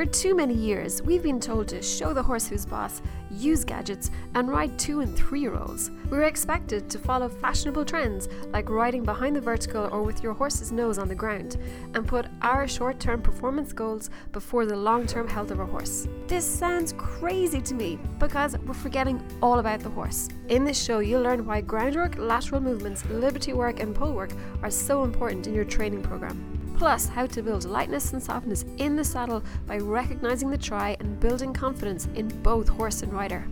For too many years, we've been told to show the horse who's boss, use gadgets, and ride two and three year olds. We were expected to follow fashionable trends like riding behind the vertical or with your horse's nose on the ground, and put our short term performance goals before the long term health of our horse. This sounds crazy to me because we're forgetting all about the horse. In this show, you'll learn why groundwork, lateral movements, liberty work, and pole work are so important in your training program plus how to build lightness and softness in the saddle by recognizing the try and building confidence in both horse and rider.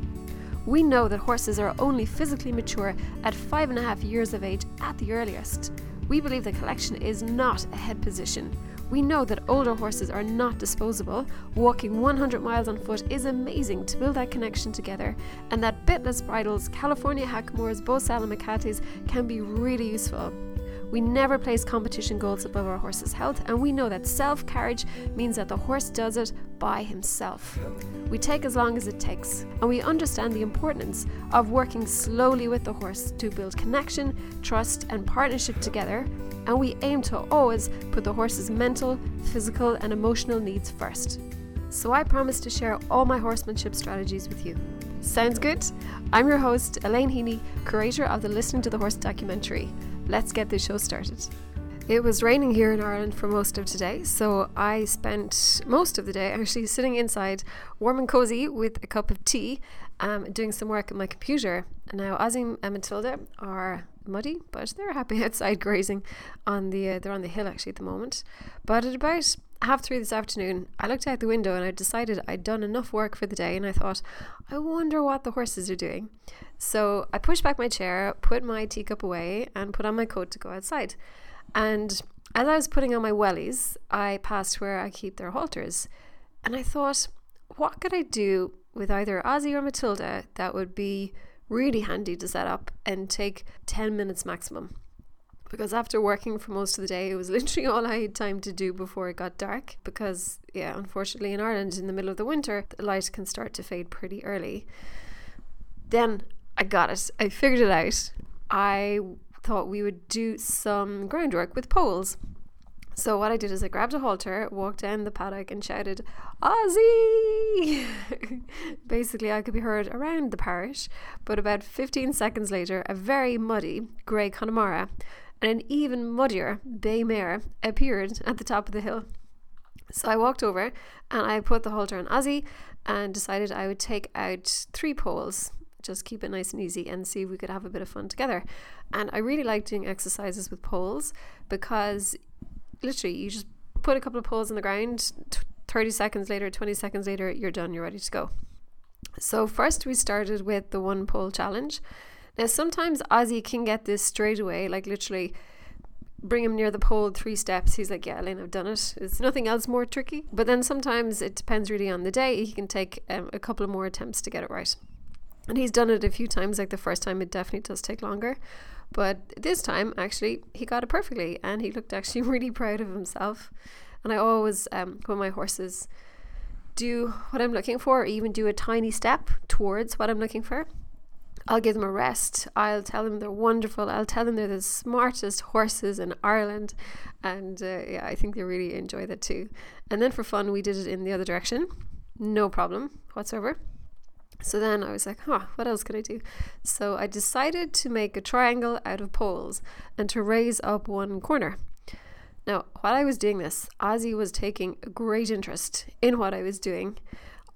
We know that horses are only physically mature at five and a half years of age at the earliest. We believe the collection is not a head position. We know that older horses are not disposable. Walking 100 miles on foot is amazing to build that connection together, and that bitless bridles, California Hackamores, Bosal, and Mecates can be really useful. We never place competition goals above our horse's health, and we know that self carriage means that the horse does it by himself. We take as long as it takes, and we understand the importance of working slowly with the horse to build connection, trust, and partnership together. And we aim to always put the horse's mental, physical, and emotional needs first. So I promise to share all my horsemanship strategies with you. Sounds good? I'm your host, Elaine Heaney, curator of the Listening to the Horse documentary let's get this show started. It was raining here in Ireland for most of today, so I spent most of the day actually sitting inside, warm and cozy, with a cup of tea, um, doing some work on my computer. And now Ozzy and Matilda are muddy, but they're happy outside grazing on the. Uh, they're on the hill actually at the moment. But at about half three this afternoon, I looked out the window and I decided I'd done enough work for the day, and I thought, I wonder what the horses are doing. So I pushed back my chair, put my teacup away, and put on my coat to go outside. And as I was putting on my wellies, I passed where I keep their halters. And I thought, what could I do with either Ozzy or Matilda that would be really handy to set up and take 10 minutes maximum? Because after working for most of the day, it was literally all I had time to do before it got dark. Because, yeah, unfortunately, in Ireland, in the middle of the winter, the light can start to fade pretty early. Then I got it. I figured it out. I thought we would do some groundwork with poles. So what I did is I grabbed a halter, walked down the paddock and shouted, Ozzy! Basically, I could be heard around the parish, but about 15 seconds later, a very muddy grey Connemara and an even muddier bay mare appeared at the top of the hill. So I walked over and I put the halter on Ozzy and decided I would take out three poles just keep it nice and easy and see if we could have a bit of fun together. And I really like doing exercises with poles because literally you just put a couple of poles on the ground, t- 30 seconds later, 20 seconds later, you're done, you're ready to go. So, first we started with the one pole challenge. Now, sometimes Ozzy can get this straight away, like literally bring him near the pole three steps. He's like yeah Elaine I've done it. It's nothing else more tricky. But then sometimes it depends really on the day. He can take um, a couple of more attempts to get it right. And he's done it a few times, like the first time, it definitely does take longer. But this time, actually, he got it perfectly. And he looked actually really proud of himself. And I always, um, when my horses do what I'm looking for, or even do a tiny step towards what I'm looking for, I'll give them a rest. I'll tell them they're wonderful. I'll tell them they're the smartest horses in Ireland. And uh, yeah, I think they really enjoy that too. And then for fun, we did it in the other direction. No problem whatsoever. So then I was like, huh, what else could I do? So I decided to make a triangle out of poles and to raise up one corner. Now, while I was doing this, Ozzy was taking great interest in what I was doing.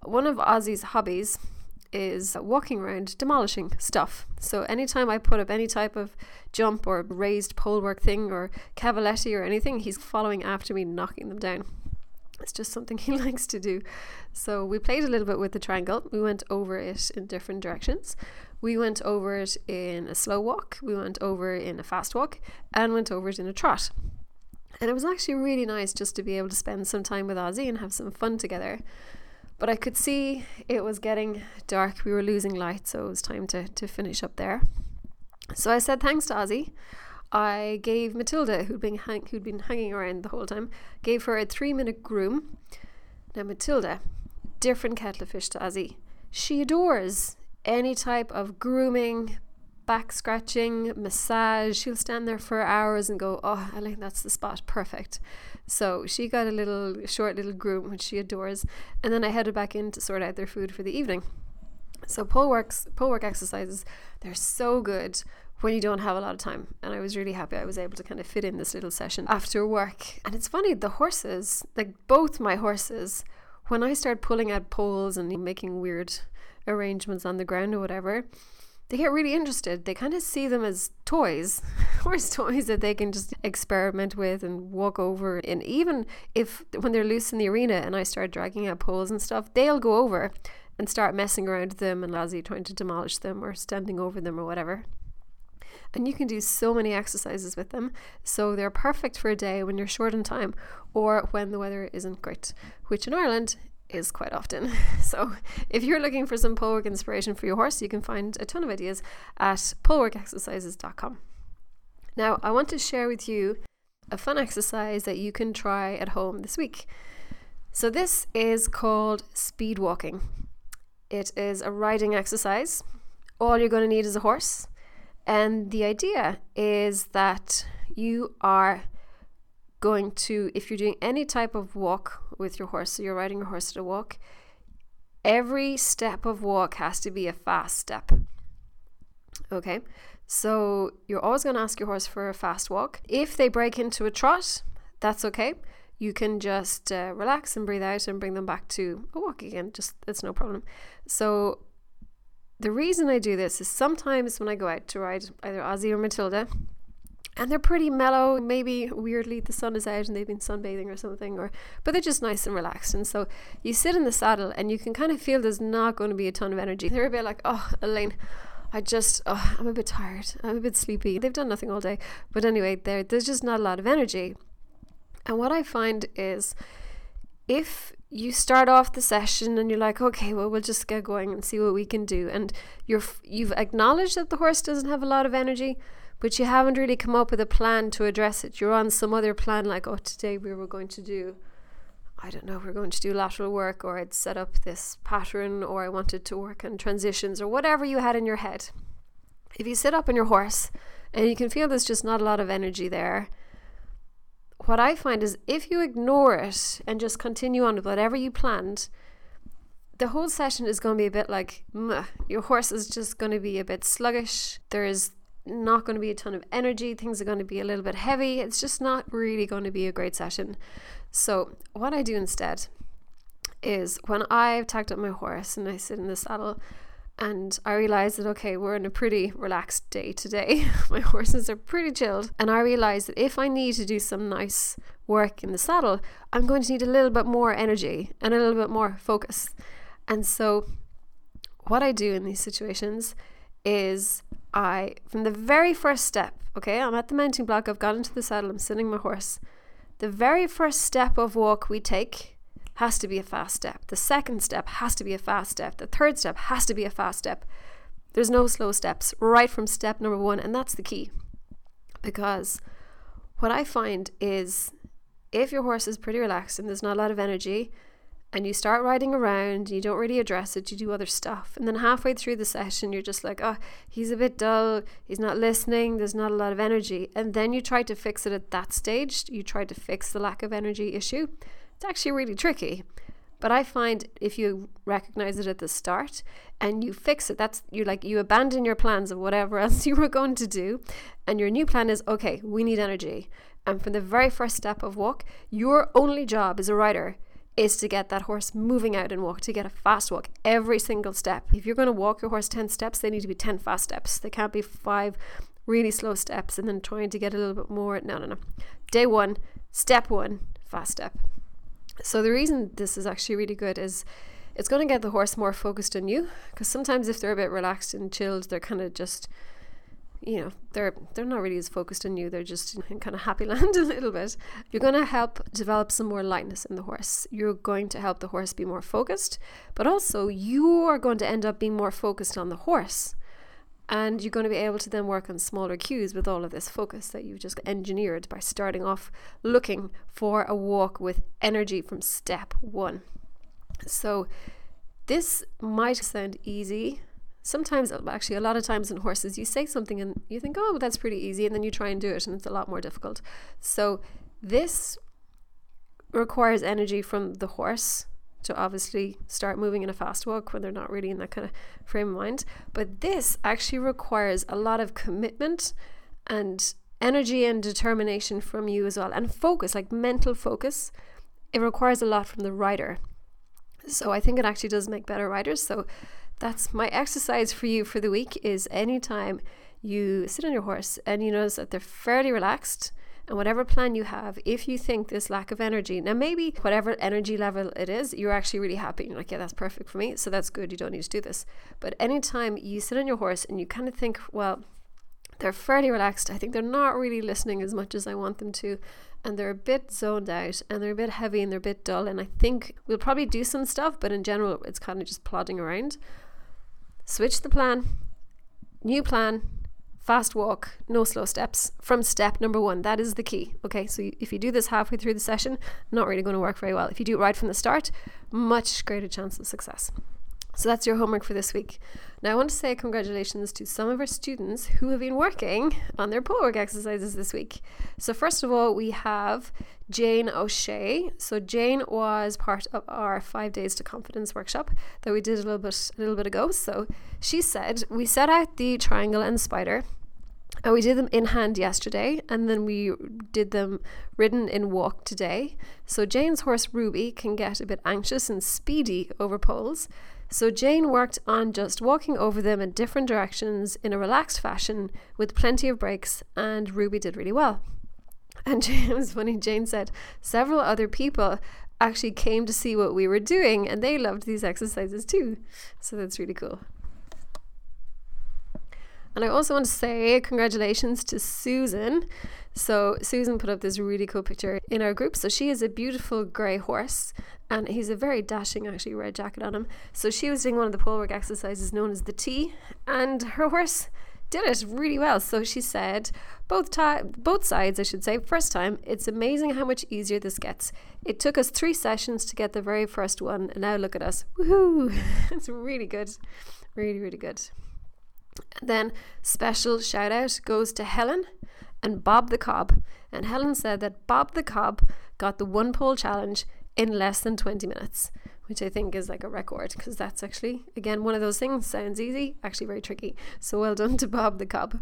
One of Ozzy's hobbies is walking around demolishing stuff. So anytime I put up any type of jump or raised pole work thing or cavaletti or anything, he's following after me, knocking them down. It's just something he likes to do. So we played a little bit with the triangle. We went over it in different directions. We went over it in a slow walk, we went over in a fast walk, and went over it in a trot. And it was actually really nice just to be able to spend some time with Ozzy and have some fun together. But I could see it was getting dark. We were losing light, so it was time to, to finish up there. So I said thanks to Ozzy. I gave Matilda, who'd been hang- who'd been hanging around the whole time, gave her a three minute groom. Now Matilda, different kettle of fish to Ozzy. She adores any type of grooming, back scratching, massage. She'll stand there for hours and go, Oh, Elaine, that's the spot. Perfect. So she got a little short little groom, which she adores. And then I headed back in to sort out their food for the evening. So pole works, pole work exercises, they're so good when you don't have a lot of time. And I was really happy I was able to kind of fit in this little session after work. And it's funny, the horses, like both my horses, when I start pulling out poles and making weird arrangements on the ground or whatever, they get really interested. They kind of see them as toys, horse toys that they can just experiment with and walk over. And even if when they're loose in the arena and I start dragging out poles and stuff, they'll go over and start messing around with them and Lassie trying to demolish them or standing over them or whatever. And you can do so many exercises with them. So they're perfect for a day when you're short on time or when the weather isn't great, which in Ireland is quite often. So if you're looking for some pole work inspiration for your horse, you can find a ton of ideas at poleworkexercises.com. Now, I want to share with you a fun exercise that you can try at home this week. So this is called speed walking. It is a riding exercise. All you're going to need is a horse. And the idea is that you are going to, if you're doing any type of walk with your horse, so you're riding your horse at a walk, every step of walk has to be a fast step. Okay, so you're always going to ask your horse for a fast walk. If they break into a trot, that's okay. You can just uh, relax and breathe out and bring them back to a walk again. Just it's no problem. So the reason I do this is sometimes when I go out to ride either Ozzy or Matilda, and they're pretty mellow. Maybe weirdly the sun is out and they've been sunbathing or something, or but they're just nice and relaxed. And so you sit in the saddle and you can kind of feel there's not going to be a ton of energy. They're a bit like, oh, Elaine. I just, oh, I'm a bit tired. I'm a bit sleepy. They've done nothing all day. But anyway, there, there's just not a lot of energy. And what I find is if you start off the session and you're like, okay, well, we'll just get going and see what we can do. And you're, you've acknowledged that the horse doesn't have a lot of energy, but you haven't really come up with a plan to address it. You're on some other plan, like, oh, today we were going to do, I don't know, we're going to do lateral work, or I'd set up this pattern, or I wanted to work on transitions, or whatever you had in your head. If you sit up on your horse and you can feel there's just not a lot of energy there, what I find is if you ignore it and just continue on with whatever you planned, the whole session is going to be a bit like your horse is just going to be a bit sluggish. There's not going to be a ton of energy. Things are going to be a little bit heavy. It's just not really going to be a great session. So, what I do instead is when I've tacked up my horse and I sit in the saddle and I realize that okay, we're in a pretty relaxed day today. my horses are pretty chilled. And I realize that if I need to do some nice work in the saddle, I'm going to need a little bit more energy and a little bit more focus. And so, what I do in these situations is I, from the very first step, okay, I'm at the mounting block, I've got into the saddle, I'm sitting my horse. The very first step of walk we take has to be a fast step. The second step has to be a fast step. The third step has to be a fast step. There's no slow steps right from step number one, and that's the key. Because what I find is if your horse is pretty relaxed and there's not a lot of energy, and you start riding around, you don't really address it, you do other stuff. And then halfway through the session, you're just like, oh, he's a bit dull, he's not listening, there's not a lot of energy. And then you try to fix it at that stage, you try to fix the lack of energy issue. It's actually really tricky. But I find if you recognize it at the start and you fix it, that's you like you abandon your plans of whatever else you were going to do, and your new plan is okay, we need energy. And from the very first step of walk, your only job as a rider is to get that horse moving out and walk, to get a fast walk every single step. If you're going to walk your horse 10 steps, they need to be 10 fast steps. They can't be five really slow steps and then trying to get a little bit more. No, no, no. Day one, step one, fast step. So the reason this is actually really good is it's going to get the horse more focused on you because sometimes if they're a bit relaxed and chilled, they're kind of just you know they're they're not really as focused on you they're just in kind of happy land a little bit. You're going to help develop some more lightness in the horse. You're going to help the horse be more focused but also you are going to end up being more focused on the horse. And you're going to be able to then work on smaller cues with all of this focus that you've just engineered by starting off looking for a walk with energy from step one. So this might sound easy sometimes, uh, actually, a lot of times in horses, you say something and you think, oh, that's pretty easy. And then you try and do it and it's a lot more difficult. So, this requires energy from the horse to obviously start moving in a fast walk when they're not really in that kind of frame of mind. But this actually requires a lot of commitment and energy and determination from you as well, and focus, like mental focus. It requires a lot from the rider. So I think it actually does make better riders. So that's my exercise for you for the week is anytime you sit on your horse and you notice that they're fairly relaxed and whatever plan you have, if you think this lack of energy, now maybe whatever energy level it is, you're actually really happy. You're like, yeah, that's perfect for me. So that's good. You don't need to do this. But anytime you sit on your horse and you kind of think, well, they're fairly relaxed. I think they're not really listening as much as I want them to. And they're a bit zoned out and they're a bit heavy and they're a bit dull. And I think we'll probably do some stuff, but in general, it's kind of just plodding around. Switch the plan, new plan, fast walk, no slow steps from step number one. That is the key. Okay, so if you do this halfway through the session, not really going to work very well. If you do it right from the start, much greater chance of success. So that's your homework for this week. Now, I want to say congratulations to some of our students who have been working on their pole work exercises this week. So, first of all, we have Jane O'Shea. So, Jane was part of our five days to confidence workshop that we did a little bit a little bit ago. So, she said we set out the triangle and spider and we did them in hand yesterday, and then we did them ridden in walk today. So Jane's horse Ruby can get a bit anxious and speedy over poles. So Jane worked on just walking over them in different directions in a relaxed fashion with plenty of breaks, and Ruby did really well. And it was funny, Jane said several other people actually came to see what we were doing and they loved these exercises too. So that's really cool. And I also want to say congratulations to Susan. So, Susan put up this really cool picture in our group. So, she is a beautiful grey horse, and he's a very dashing, actually, red jacket on him. So, she was doing one of the pole work exercises known as the T, and her horse did it really well. So she said, both ti- both sides, I should say, first time, it's amazing how much easier this gets. It took us three sessions to get the very first one, and now look at us. Woohoo! it's really good. Really, really good. Then special shout out goes to Helen and Bob the Cob. And Helen said that Bob the Cob got the one pole challenge in less than 20 minutes, which I think is like a record because that's actually, again, one of those things sounds easy, actually very tricky. So well done to Bob the Cob.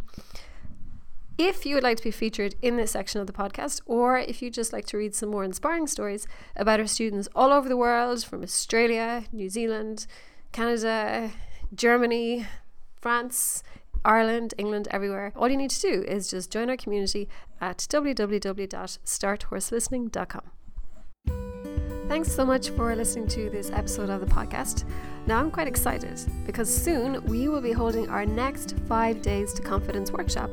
If you would like to be featured in this section of the podcast, or if you'd just like to read some more inspiring stories about our students all over the world from Australia, New Zealand, Canada, Germany, France, Ireland, England, everywhere. All you need to do is just join our community at www.starthorselistening.com. Thanks so much for listening to this episode of the podcast. Now I'm quite excited because soon we will be holding our next five days to confidence workshop.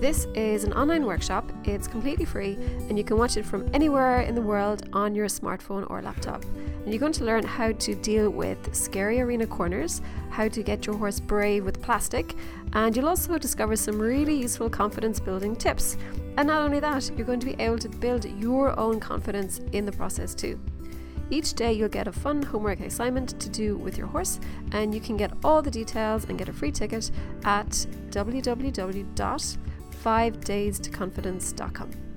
This is an online workshop, it's completely free, and you can watch it from anywhere in the world on your smartphone or laptop. And you're going to learn how to deal with scary arena corners, how to get your horse brave with plastic, and you'll also discover some really useful confidence building tips. And not only that, you're going to be able to build your own confidence in the process too. Each day, you'll get a fun homework assignment to do with your horse, and you can get all the details and get a free ticket at www 5daystoconfidence.com.